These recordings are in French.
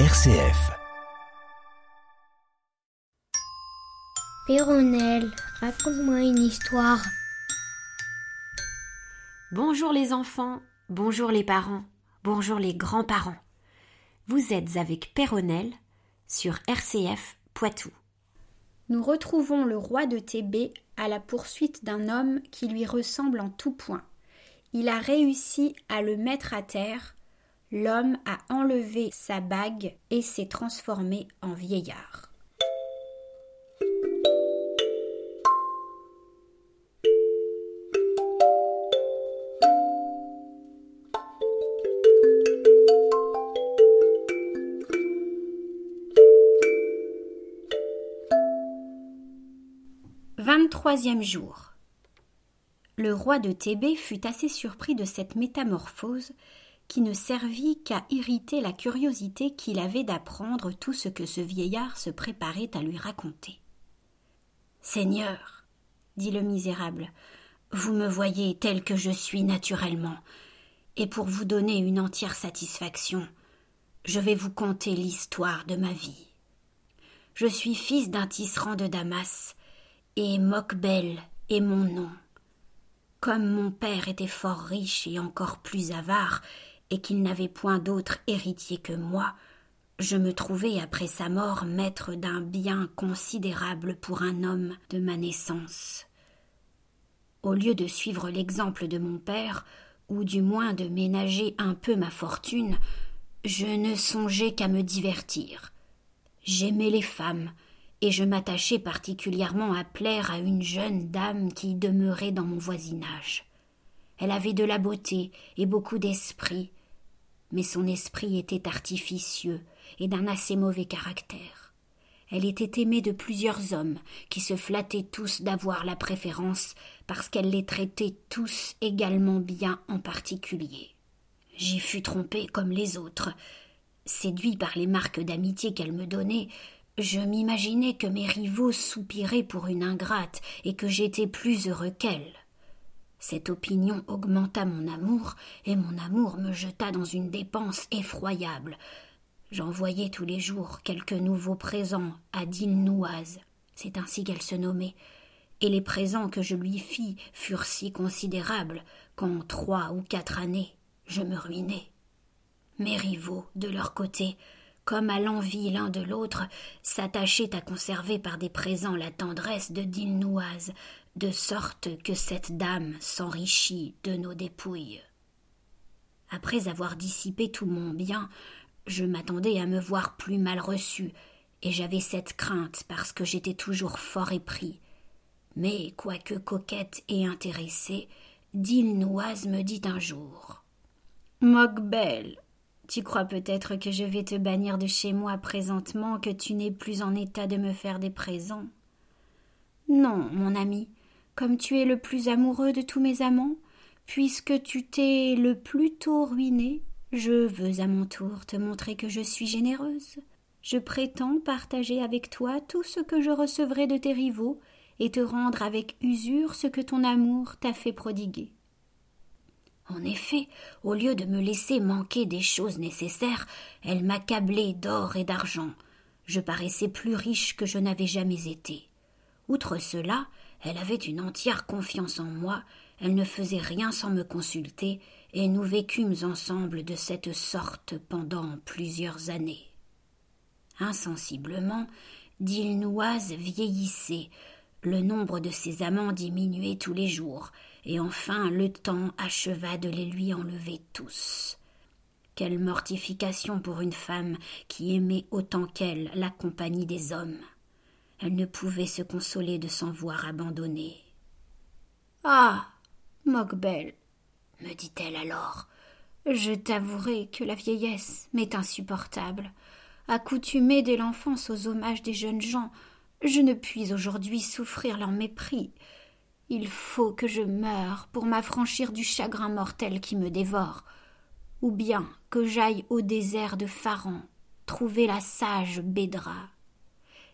RCF. Péronnelle, raconte-moi une histoire. Bonjour les enfants, bonjour les parents, bonjour les grands-parents. Vous êtes avec Péronnelle sur RCF Poitou. Nous retrouvons le roi de Thébé à la poursuite d'un homme qui lui ressemble en tout point. Il a réussi à le mettre à terre. L'homme a enlevé sa bague et s'est transformé en vieillard. Vingt-troisième jour. Le roi de Thébé fut assez surpris de cette métamorphose qui ne servit qu'à irriter la curiosité qu'il avait d'apprendre tout ce que ce vieillard se préparait à lui raconter. Seigneur, dit le misérable, vous me voyez tel que je suis naturellement, et pour vous donner une entière satisfaction, je vais vous conter l'histoire de ma vie. Je suis fils d'un tisserand de Damas, et Mokbel est mon nom. Comme mon père était fort riche et encore plus avare, et qu'il n'avait point d'autre héritier que moi, je me trouvai après sa mort maître d'un bien considérable pour un homme de ma naissance. Au lieu de suivre l'exemple de mon père, ou du moins de ménager un peu ma fortune, je ne songeais qu'à me divertir. J'aimais les femmes, et je m'attachai particulièrement à plaire à une jeune dame qui demeurait dans mon voisinage. Elle avait de la beauté et beaucoup d'esprit, mais son esprit était artificieux et d'un assez mauvais caractère. Elle était aimée de plusieurs hommes qui se flattaient tous d'avoir la préférence parce qu'elle les traitait tous également bien en particulier. J'y fus trompé comme les autres. Séduit par les marques d'amitié qu'elle me donnait, je m'imaginais que mes rivaux soupiraient pour une ingrate et que j'étais plus heureux qu'elle. Cette opinion augmenta mon amour, et mon amour me jeta dans une dépense effroyable. J'envoyais tous les jours quelques nouveaux présents à Dilnouaz, c'est ainsi qu'elle se nommait, et les présents que je lui fis furent si considérables qu'en trois ou quatre années je me ruinai. Mes rivaux, de leur côté, comme à l'envie l'un de l'autre, s'attachaient à conserver par des présents la tendresse de Dilnouaz, de sorte que cette dame s'enrichit de nos dépouilles. Après avoir dissipé tout mon bien, je m'attendais à me voir plus mal reçu, et j'avais cette crainte parce que j'étais toujours fort épris. Mais, quoique coquette et intéressée, Dilnouaz me dit un jour Mogbel, tu crois peut-être que je vais te bannir de chez moi présentement, que tu n'es plus en état de me faire des présents. Non, mon ami, comme tu es le plus amoureux de tous mes amants, puisque tu t'es le plus tôt ruiné, je veux à mon tour te montrer que je suis généreuse. Je prétends partager avec toi tout ce que je recevrai de tes rivaux, et te rendre avec usure ce que ton amour t'a fait prodiguer. En effet, au lieu de me laisser manquer des choses nécessaires, elle m'accablait d'or et d'argent. Je paraissais plus riche que je n'avais jamais été. Outre cela, elle avait une entière confiance en moi, elle ne faisait rien sans me consulter, et nous vécûmes ensemble de cette sorte pendant plusieurs années. Insensiblement, Dilnouaz vieillissait, le nombre de ses amants diminuait tous les jours, et enfin le temps acheva de les lui enlever tous. Quelle mortification pour une femme qui aimait autant qu'elle la compagnie des hommes. Elle ne pouvait se consoler de s'en voir abandonnée. Ah. Mogbel, me dit-elle alors, je t'avouerai que la vieillesse m'est insupportable. Accoutumée dès l'enfance aux hommages des jeunes gens, je ne puis aujourd'hui souffrir leur mépris. Il faut que je meure pour m'affranchir du chagrin mortel qui me dévore, ou bien que j'aille au désert de Pharan trouver la sage Bédra.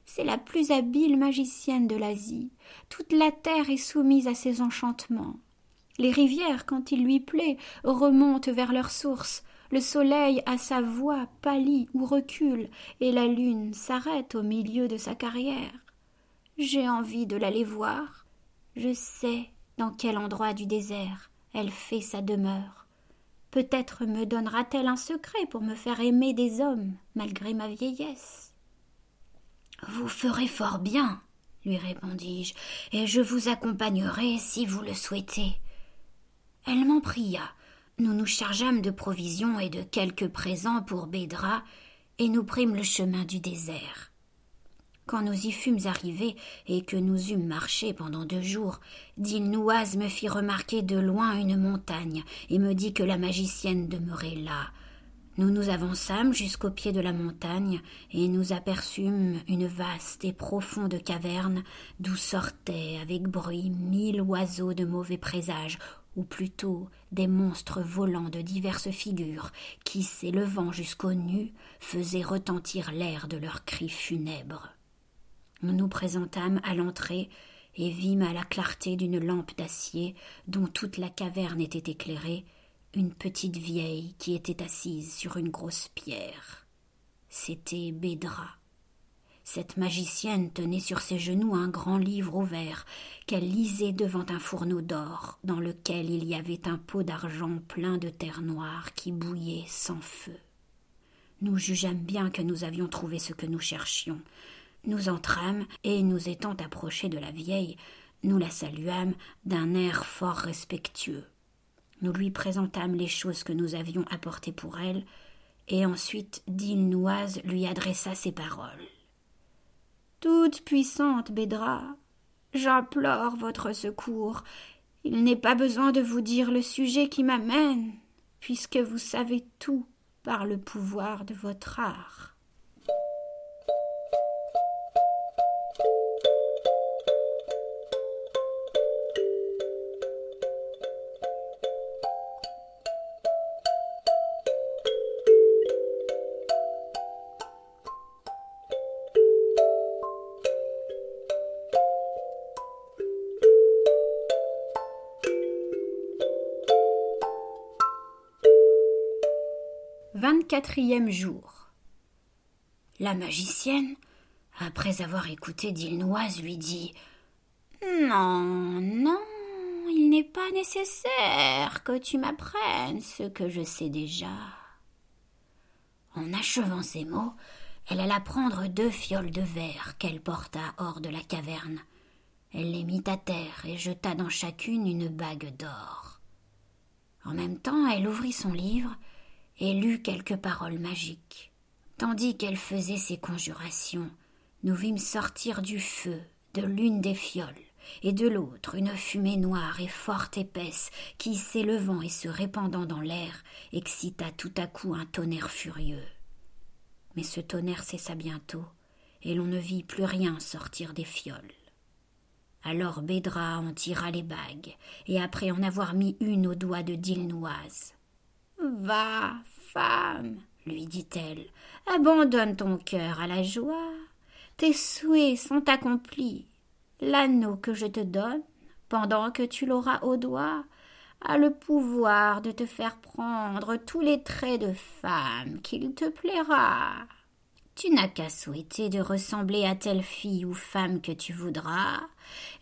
C'est la plus habile magicienne de l'Asie. Toute la terre est soumise à ses enchantements. Les rivières, quand il lui plaît, remontent vers leur source. Le soleil a sa voix pâlit ou recule, et la lune s'arrête au milieu de sa carrière. J'ai envie de l'aller voir. Je sais dans quel endroit du désert elle fait sa demeure. Peut-être me donnera-t-elle un secret pour me faire aimer des hommes, malgré ma vieillesse. Vous ferez fort bien, lui répondis-je, et je vous accompagnerai si vous le souhaitez. Elle m'en pria. Nous nous chargeâmes de provisions et de quelques présents pour Bédra, et nous prîmes le chemin du désert. Quand nous y fûmes arrivés et que nous eûmes marché pendant deux jours, Dilnouaz me fit remarquer de loin une montagne et me dit que la magicienne demeurait là. Nous nous avançâmes jusqu'au pied de la montagne et nous aperçûmes une vaste et profonde caverne d'où sortaient avec bruit mille oiseaux de mauvais présage, ou plutôt des monstres volants de diverses figures qui, s'élevant jusqu'aux nues, faisaient retentir l'air de leurs cris funèbres. Nous nous présentâmes à l'entrée et vîmes à la clarté d'une lampe d'acier dont toute la caverne était éclairée une petite vieille qui était assise sur une grosse pierre. C'était Bédra. Cette magicienne tenait sur ses genoux un grand livre ouvert qu'elle lisait devant un fourneau d'or dans lequel il y avait un pot d'argent plein de terre noire qui bouillait sans feu. Nous jugeâmes bien que nous avions trouvé ce que nous cherchions, nous entrâmes, et nous étant approchés de la vieille, nous la saluâmes d'un air fort respectueux. Nous lui présentâmes les choses que nous avions apportées pour elle, et ensuite Dilnouaz lui adressa ces paroles. Toute puissante Bédra, j'implore votre secours. Il n'est pas besoin de vous dire le sujet qui m'amène, puisque vous savez tout par le pouvoir de votre art. 24 jour. La magicienne, après avoir écouté Dilnoise, lui dit Non, non, il n'est pas nécessaire que tu m'apprennes ce que je sais déjà. En achevant ces mots, elle alla prendre deux fioles de verre qu'elle porta hors de la caverne. Elle les mit à terre et jeta dans chacune une bague d'or. En même temps, elle ouvrit son livre et lut quelques paroles magiques. Tandis qu'elle faisait ses conjurations, nous vîmes sortir du feu de l'une des fioles et de l'autre une fumée noire et fort épaisse qui, s'élevant et se répandant dans l'air, excita tout à coup un tonnerre furieux. Mais ce tonnerre cessa bientôt, et l'on ne vit plus rien sortir des fioles. Alors Bédra en tira les bagues, et après en avoir mis une au doigt de Dilnoise, Va, femme, lui dit-elle, abandonne ton cœur à la joie. Tes souhaits sont accomplis. L'anneau que je te donne, pendant que tu l'auras au doigt, a le pouvoir de te faire prendre tous les traits de femme qu'il te plaira. Tu n'as qu'à souhaiter de ressembler à telle fille ou femme que tu voudras,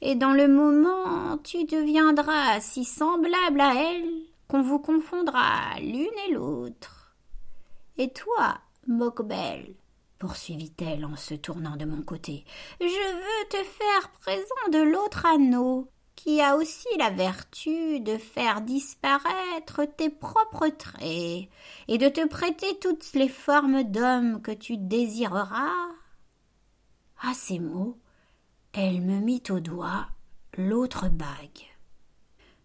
et dans le moment tu deviendras si semblable à elle qu'on vous confondra l'une et l'autre. Et toi, Mokbel, poursuivit-elle en se tournant de mon côté, je veux te faire présent de l'autre anneau, qui a aussi la vertu de faire disparaître tes propres traits et de te prêter toutes les formes d'homme que tu désireras. À ces mots, elle me mit au doigt l'autre bague.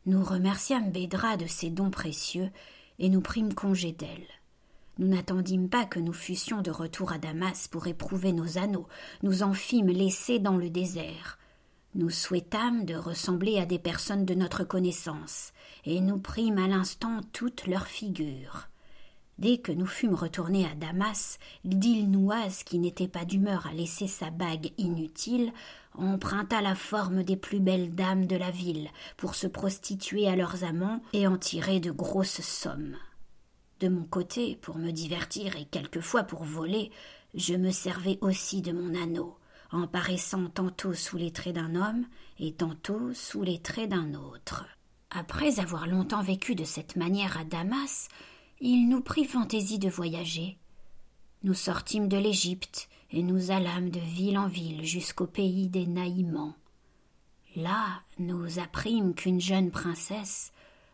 Nous remerciâmes Bédra de ses dons précieux et nous prîmes congé d'elle. Nous n'attendîmes pas que nous fussions de retour à Damas pour éprouver nos anneaux, nous en fîmes laisser dans le désert. Nous souhaitâmes de ressembler à des personnes de notre connaissance, et nous prîmes à l'instant toutes leurs figures. Dès que nous fûmes retournés à Damas, Dilnouaz, qui n'était pas d'humeur à laisser sa bague inutile, emprunta la forme des plus belles dames de la ville pour se prostituer à leurs amants et en tirer de grosses sommes. De mon côté, pour me divertir et quelquefois pour voler, je me servais aussi de mon anneau, en paraissant tantôt sous les traits d'un homme et tantôt sous les traits d'un autre. Après avoir longtemps vécu de cette manière à Damas, il nous prit fantaisie de voyager. Nous sortîmes de l'Égypte nous allâmes de ville en ville jusqu'au pays des Naïmans. Là, nous apprîmes qu'une jeune princesse,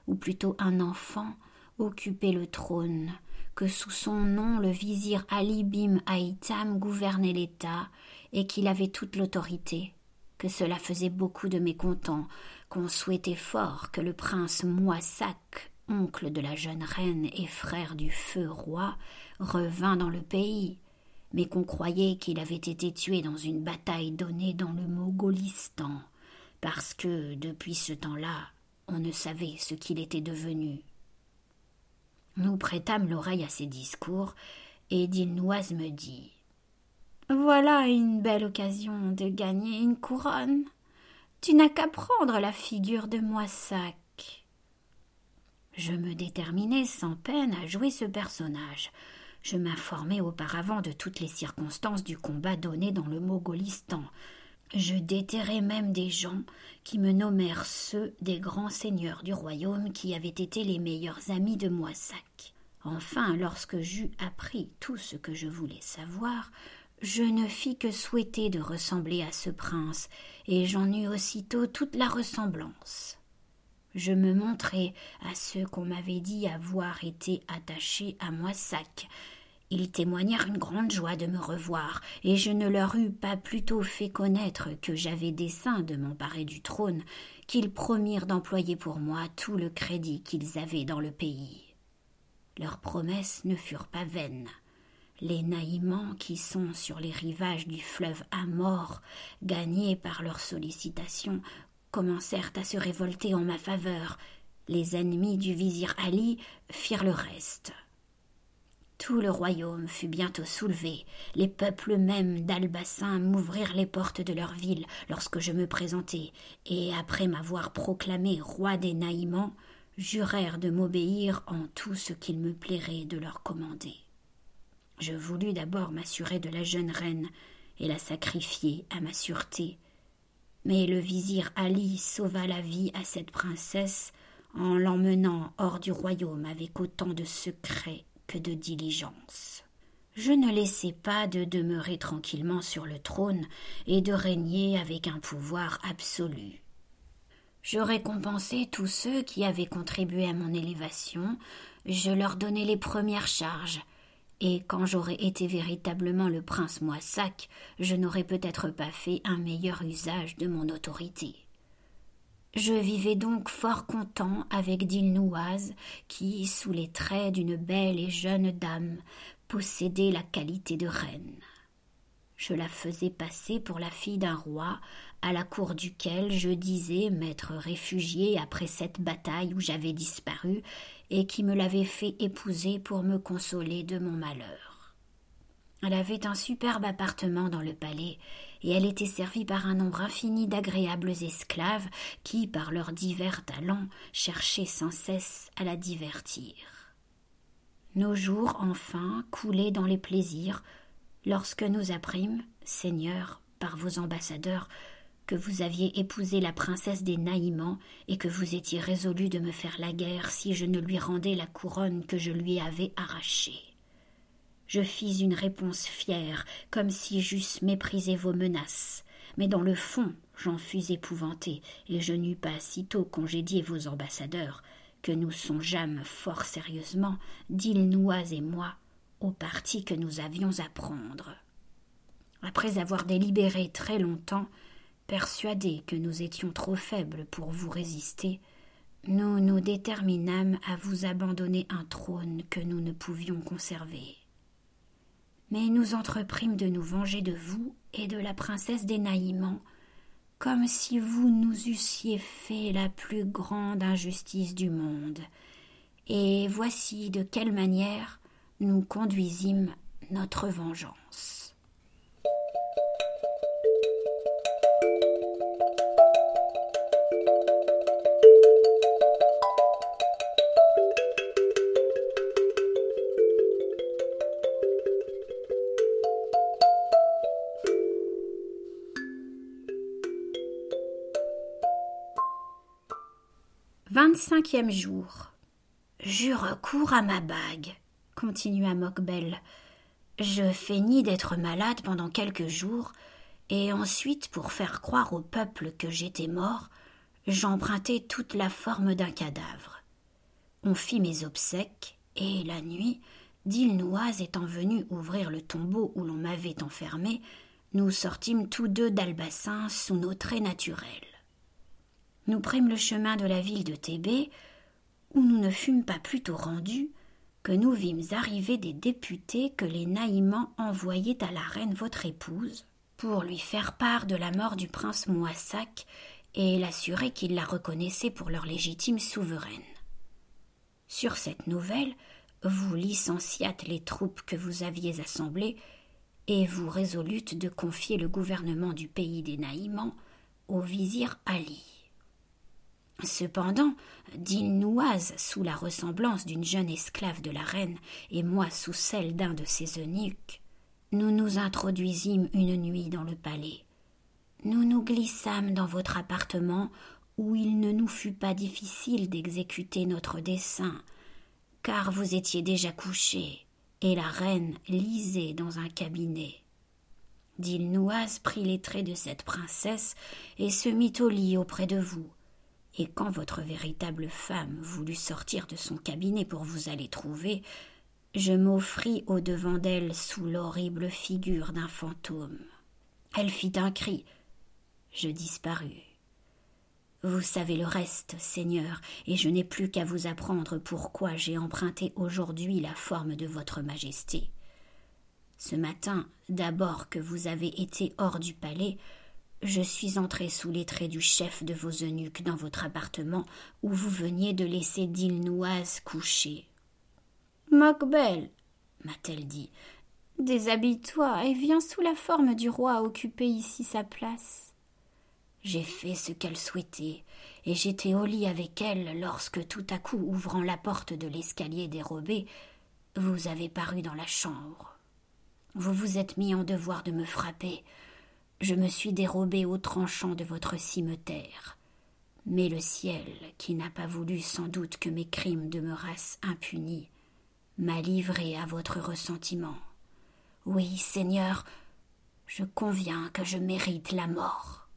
ou plutôt un enfant, occupait le trône, que sous son nom le vizir Ali Bim Haïtam gouvernait l'État et qu'il avait toute l'autorité, que cela faisait beaucoup de mécontents, qu'on souhaitait fort que le prince Moissac, oncle de la jeune reine et frère du feu roi, revint dans le pays, mais qu'on croyait qu'il avait été tué dans une bataille donnée dans le Mogolistan, parce que, depuis ce temps-là, on ne savait ce qu'il était devenu. Nous prêtâmes l'oreille à ces discours, et Dilnoise me dit Voilà une belle occasion de gagner une couronne. Tu n'as qu'à prendre la figure de Moissac. Je me déterminai sans peine à jouer ce personnage. Je m'informai auparavant de toutes les circonstances du combat donné dans le Mogolistan. Je déterrai même des gens qui me nommèrent ceux des grands seigneurs du royaume qui avaient été les meilleurs amis de Moissac. Enfin, lorsque j'eus appris tout ce que je voulais savoir, je ne fis que souhaiter de ressembler à ce prince, et j'en eus aussitôt toute la ressemblance. Je me montrai à ceux qu'on m'avait dit avoir été attachés à Moissac. Ils témoignèrent une grande joie de me revoir, et je ne leur eus pas plutôt fait connaître que j'avais dessein de m'emparer du trône, qu'ils promirent d'employer pour moi tout le crédit qu'ils avaient dans le pays. Leurs promesses ne furent pas vaines. Les naïmans qui sont sur les rivages du fleuve Amor, gagnés par leurs sollicitations, commencèrent à se révolter en ma faveur. Les ennemis du vizir Ali firent le reste. Tout le royaume fut bientôt soulevé. Les peuples mêmes d'Albassin m'ouvrirent les portes de leur ville lorsque je me présentai, et après m'avoir proclamé roi des Naïmans, jurèrent de m'obéir en tout ce qu'il me plairait de leur commander. Je voulus d'abord m'assurer de la jeune reine et la sacrifier à ma sûreté. Mais le vizir Ali sauva la vie à cette princesse en l'emmenant hors du royaume avec autant de secret de diligence. Je ne laissai pas de demeurer tranquillement sur le trône et de régner avec un pouvoir absolu. Je récompensai tous ceux qui avaient contribué à mon élévation, je leur donnai les premières charges, et quand j'aurais été véritablement le prince Moissac, je n'aurais peut-être pas fait un meilleur usage de mon autorité. Je vivais donc fort content avec Dilnouaz, qui, sous les traits d'une belle et jeune dame, possédait la qualité de reine. Je la faisais passer pour la fille d'un roi, à la cour duquel je disais m'être réfugié après cette bataille où j'avais disparu, et qui me l'avait fait épouser pour me consoler de mon malheur. Elle avait un superbe appartement dans le palais, et elle était servie par un nombre infini d'agréables esclaves qui, par leurs divers talents, cherchaient sans cesse à la divertir. Nos jours, enfin, coulaient dans les plaisirs, lorsque nous apprîmes, Seigneur, par vos ambassadeurs, que vous aviez épousé la princesse des Naïmans et que vous étiez résolu de me faire la guerre si je ne lui rendais la couronne que je lui avais arrachée. Je fis une réponse fière, comme si j'eusse méprisé vos menaces, mais dans le fond j'en fus épouvanté, et je n'eus pas sitôt congédié vos ambassadeurs que nous songeâmes fort sérieusement, d'Ilnoise et moi, au parti que nous avions à prendre. Après avoir délibéré très longtemps, Persuadés que nous étions trop faibles pour vous résister, nous nous déterminâmes à vous abandonner un trône que nous ne pouvions conserver. Mais nous entreprîmes de nous venger de vous et de la princesse des Naïmans, comme si vous nous eussiez fait la plus grande injustice du monde. Et voici de quelle manière nous conduisîmes notre vengeance. Vingt-cinquième jour. J'eus recours à ma bague, continua Mokbel. Je feignis d'être malade pendant quelques jours, et ensuite, pour faire croire au peuple que j'étais mort, j'empruntai toute la forme d'un cadavre. On fit mes obsèques, et la nuit, Dilnoise étant venu ouvrir le tombeau où l'on m'avait enfermé, nous sortîmes tous deux d'Albassin sous nos traits naturels. Nous prîmes le chemin de la ville de Thébé, où nous ne fûmes pas plutôt rendus que nous vîmes arriver des députés que les Naïmans envoyaient à la reine votre épouse pour lui faire part de la mort du prince Moissac et l'assurer qu'ils la reconnaissaient pour leur légitime souveraine. Sur cette nouvelle, vous licenciâtes les troupes que vous aviez assemblées et vous résolûtes de confier le gouvernement du pays des Naïmans au vizir Ali. Cependant, Dilnouaz, sous la ressemblance d'une jeune esclave de la reine, et moi sous celle d'un de ses eunuques, nous nous introduisîmes une nuit dans le palais. Nous nous glissâmes dans votre appartement où il ne nous fut pas difficile d'exécuter notre dessein, car vous étiez déjà couché, et la reine lisait dans un cabinet. Dilnouaz prit les traits de cette princesse et se mit au lit auprès de vous. Et quand votre véritable femme voulut sortir de son cabinet pour vous aller trouver, je m'offris au devant d'elle sous l'horrible figure d'un fantôme. Elle fit un cri. Je disparus. Vous savez le reste, Seigneur, et je n'ai plus qu'à vous apprendre pourquoi j'ai emprunté aujourd'hui la forme de votre Majesté. Ce matin, d'abord que vous avez été hors du palais, je suis entré sous les traits du chef de vos eunuques dans votre appartement où vous veniez de laisser Dilnouaz coucher. Mokbel, m'a-t-elle dit, déshabille-toi et viens sous la forme du roi occuper ici sa place. J'ai fait ce qu'elle souhaitait, et j'étais au lit avec elle lorsque tout à coup, ouvrant la porte de l'escalier dérobé, vous avez paru dans la chambre. Vous vous êtes mis en devoir de me frapper. Je me suis dérobé au tranchant de votre cimeterre. Mais le ciel, qui n'a pas voulu sans doute que mes crimes demeurassent impunis, m'a livré à votre ressentiment. Oui, Seigneur, je conviens que je mérite la mort.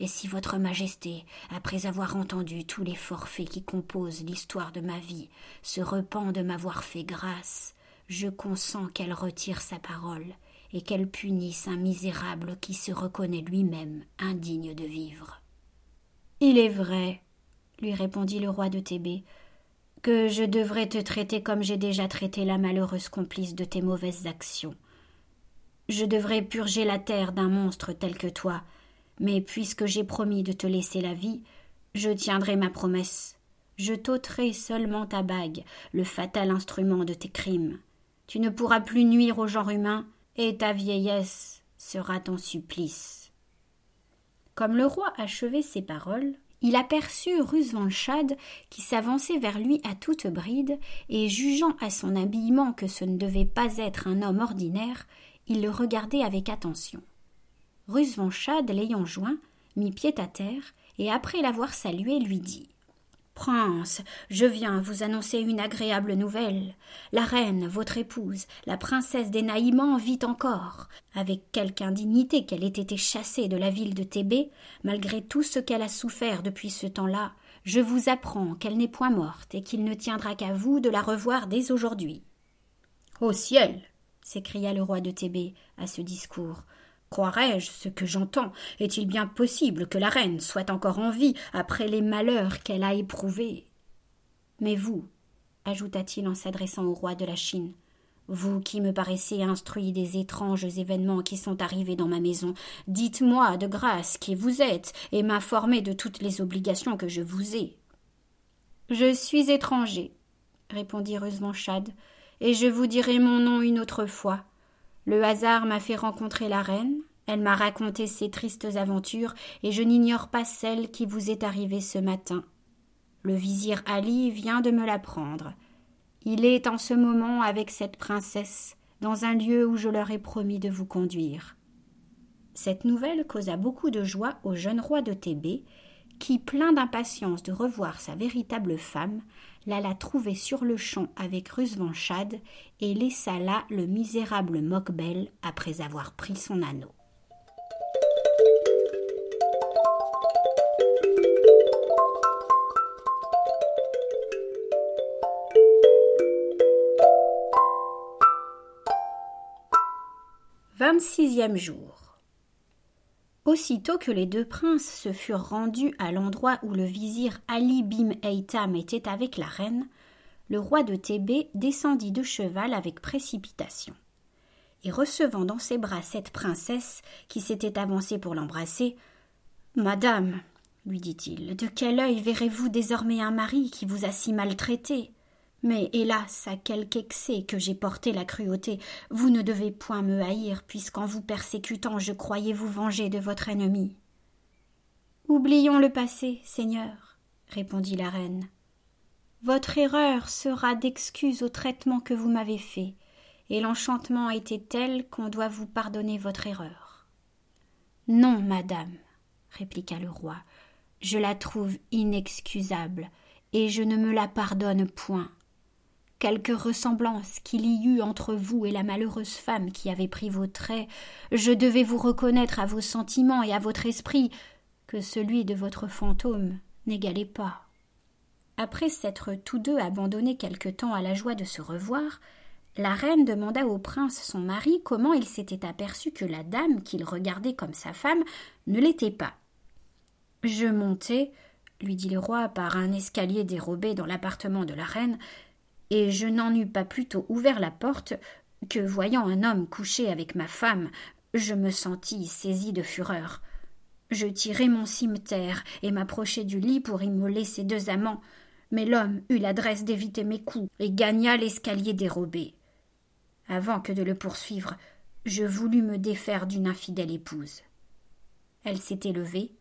Et si votre Majesté, après avoir entendu tous les forfaits qui composent l'histoire de ma vie, se repent de m'avoir fait grâce, je consens qu'elle retire sa parole et qu'elle punisse un misérable qui se reconnaît lui-même indigne de vivre. Il est vrai, lui répondit le roi de Thébé, que je devrais te traiter comme j'ai déjà traité la malheureuse complice de tes mauvaises actions. Je devrais purger la terre d'un monstre tel que toi, mais puisque j'ai promis de te laisser la vie, je tiendrai ma promesse. Je t'ôterai seulement ta bague, le fatal instrument de tes crimes. Tu ne pourras plus nuire au genre humain, et ta vieillesse sera ton supplice. Comme le roi achevait ces paroles, il aperçut Rusvanchad qui s'avançait vers lui à toute bride, et jugeant à son habillement que ce ne devait pas être un homme ordinaire, il le regardait avec attention. Rusvanchad, l'ayant joint, mit pied à terre, et après l'avoir salué, lui dit Prince, je viens vous annoncer une agréable nouvelle. La reine, votre épouse, la princesse des Naïmans, vit encore. Avec quelque indignité qu'elle ait été chassée de la ville de Thébé, malgré tout ce qu'elle a souffert depuis ce temps-là, je vous apprends qu'elle n'est point morte et qu'il ne tiendra qu'à vous de la revoir dès aujourd'hui. Au ciel s'écria le roi de Thébé à ce discours. Croirais-je ce que j'entends? Est-il bien possible que la reine soit encore en vie après les malheurs qu'elle a éprouvés? Mais vous, ajouta-t-il en s'adressant au roi de la Chine, vous qui me paraissez instruit des étranges événements qui sont arrivés dans ma maison, dites-moi de grâce qui vous êtes et m'informez de toutes les obligations que je vous ai. Je suis étranger, répondit Chad, et je vous dirai mon nom une autre fois. Le hasard m'a fait rencontrer la reine, elle m'a raconté ses tristes aventures, et je n'ignore pas celle qui vous est arrivée ce matin. Le vizir Ali vient de me l'apprendre. Il est en ce moment avec cette princesse, dans un lieu où je leur ai promis de vous conduire. Cette nouvelle causa beaucoup de joie au jeune roi de Thébé, qui, plein d'impatience de revoir sa véritable femme, l'alla trouver sur le champ avec Rusvanchad et laissa là le misérable Mokbel après avoir pris son anneau. Vingt-sixième jour. Aussitôt que les deux princes se furent rendus à l'endroit où le vizir Ali Bim Eitam était avec la reine, le roi de Thébé descendit de cheval avec précipitation. Et recevant dans ses bras cette princesse qui s'était avancée pour l'embrasser, Madame, lui dit-il, de quel œil verrez-vous désormais un mari qui vous a si maltraité? Mais hélas, à quelque excès que j'ai porté la cruauté, vous ne devez point me haïr, puisqu'en vous persécutant je croyais vous venger de votre ennemi. Oublions le passé, Seigneur, répondit la reine. Votre erreur sera d'excuse au traitement que vous m'avez fait, et l'enchantement été tel qu'on doit vous pardonner votre erreur. Non, madame, répliqua le roi, je la trouve inexcusable, et je ne me la pardonne point quelque ressemblance qu'il y eût entre vous et la malheureuse femme qui avait pris vos traits, je devais vous reconnaître à vos sentiments et à votre esprit que celui de votre fantôme n'égalait pas. Après s'être tous deux abandonnés quelque temps à la joie de se revoir, la reine demanda au prince son mari comment il s'était aperçu que la dame qu'il regardait comme sa femme ne l'était pas. Je montai, lui dit le roi, par un escalier dérobé dans l'appartement de la reine, et je n'en eus pas plutôt ouvert la porte que, voyant un homme couché avec ma femme, je me sentis saisi de fureur. Je tirai mon cimeterre et m'approchai du lit pour immoler ces deux amants, mais l'homme eut l'adresse d'éviter mes coups et gagna l'escalier dérobé. Avant que de le poursuivre, je voulus me défaire d'une infidèle épouse. Elle s'était levée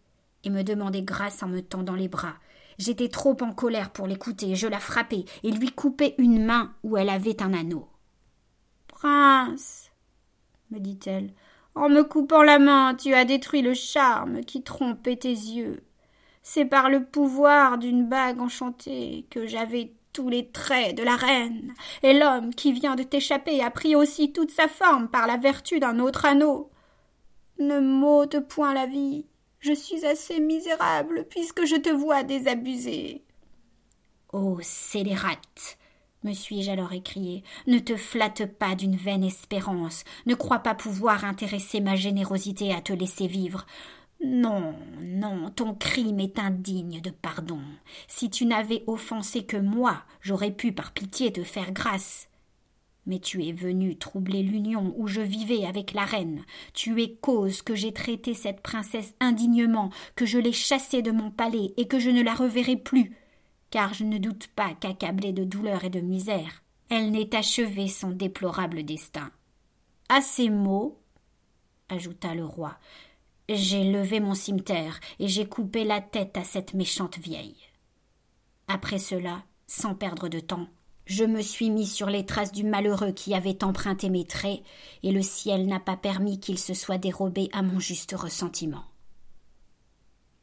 et me demandait grâce en me tendant les bras, J'étais trop en colère pour l'écouter, je la frappai et lui coupai une main où elle avait un anneau. Prince, me dit-elle, en me coupant la main, tu as détruit le charme qui trompait tes yeux. C'est par le pouvoir d'une bague enchantée que j'avais tous les traits de la reine, et l'homme qui vient de t'échapper a pris aussi toute sa forme par la vertu d'un autre anneau. Ne m'ôte point la vie, je suis assez misérable puisque je te vois désabusé. Ô scélérate me suis-je alors écrié, ne te flatte pas d'une vaine espérance, ne crois pas pouvoir intéresser ma générosité à te laisser vivre. Non, non, ton crime est indigne de pardon. Si tu n'avais offensé que moi, j'aurais pu par pitié te faire grâce. Mais tu es venu troubler l'union où je vivais avec la reine. Tu es cause que j'ai traité cette princesse indignement, que je l'ai chassée de mon palais et que je ne la reverrai plus. Car je ne doute pas qu'accablée de douleur et de misère, elle n'ait achevé son déplorable destin. À ces mots, ajouta le roi, j'ai levé mon cimeterre et j'ai coupé la tête à cette méchante vieille. Après cela, sans perdre de temps, je me suis mis sur les traces du malheureux qui avait emprunté mes traits, et le ciel n'a pas permis qu'il se soit dérobé à mon juste ressentiment.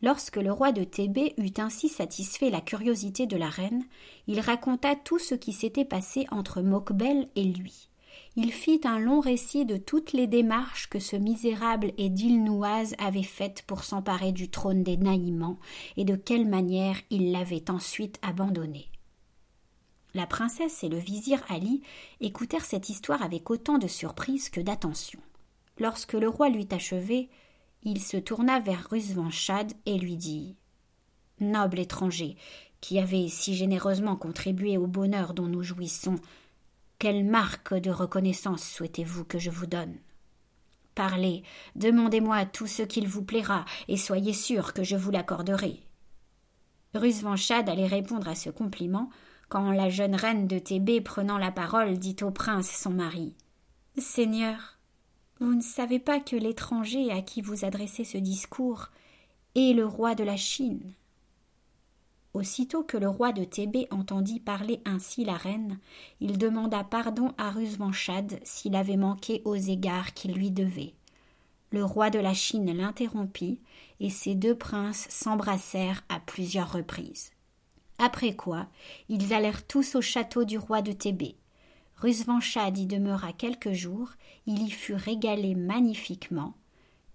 Lorsque le roi de Thébé eut ainsi satisfait la curiosité de la reine, il raconta tout ce qui s'était passé entre Mokbel et lui. Il fit un long récit de toutes les démarches que ce misérable et Dilnouaz avait faites pour s'emparer du trône des Naïmans, et de quelle manière il l'avait ensuite abandonné. La princesse et le vizir Ali écoutèrent cette histoire avec autant de surprise que d'attention. Lorsque le roi l'eut achevé, il se tourna vers Rusvanchad et lui dit Noble étranger, qui avez si généreusement contribué au bonheur dont nous jouissons, quelle marque de reconnaissance souhaitez-vous que je vous donne? Parlez, demandez-moi tout ce qu'il vous plaira, et soyez sûr que je vous l'accorderai. Rusvanchad allait répondre à ce compliment quand la jeune reine de Thébé, prenant la parole, dit au prince son mari Seigneur, vous ne savez pas que l'étranger à qui vous adressez ce discours est le roi de la Chine. Aussitôt que le roi de Thébé entendit parler ainsi la reine, il demanda pardon à Rusvanchad s'il avait manqué aux égards qu'il lui devait. Le roi de la Chine l'interrompit, et ces deux princes s'embrassèrent à plusieurs reprises. Après quoi, ils allèrent tous au château du roi de Thébé. Rusvanchad y demeura quelques jours, il y fut régalé magnifiquement,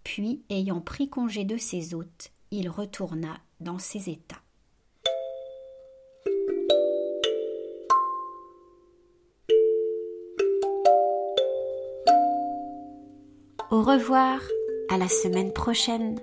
puis, ayant pris congé de ses hôtes, il retourna dans ses états. Au revoir, à la semaine prochaine.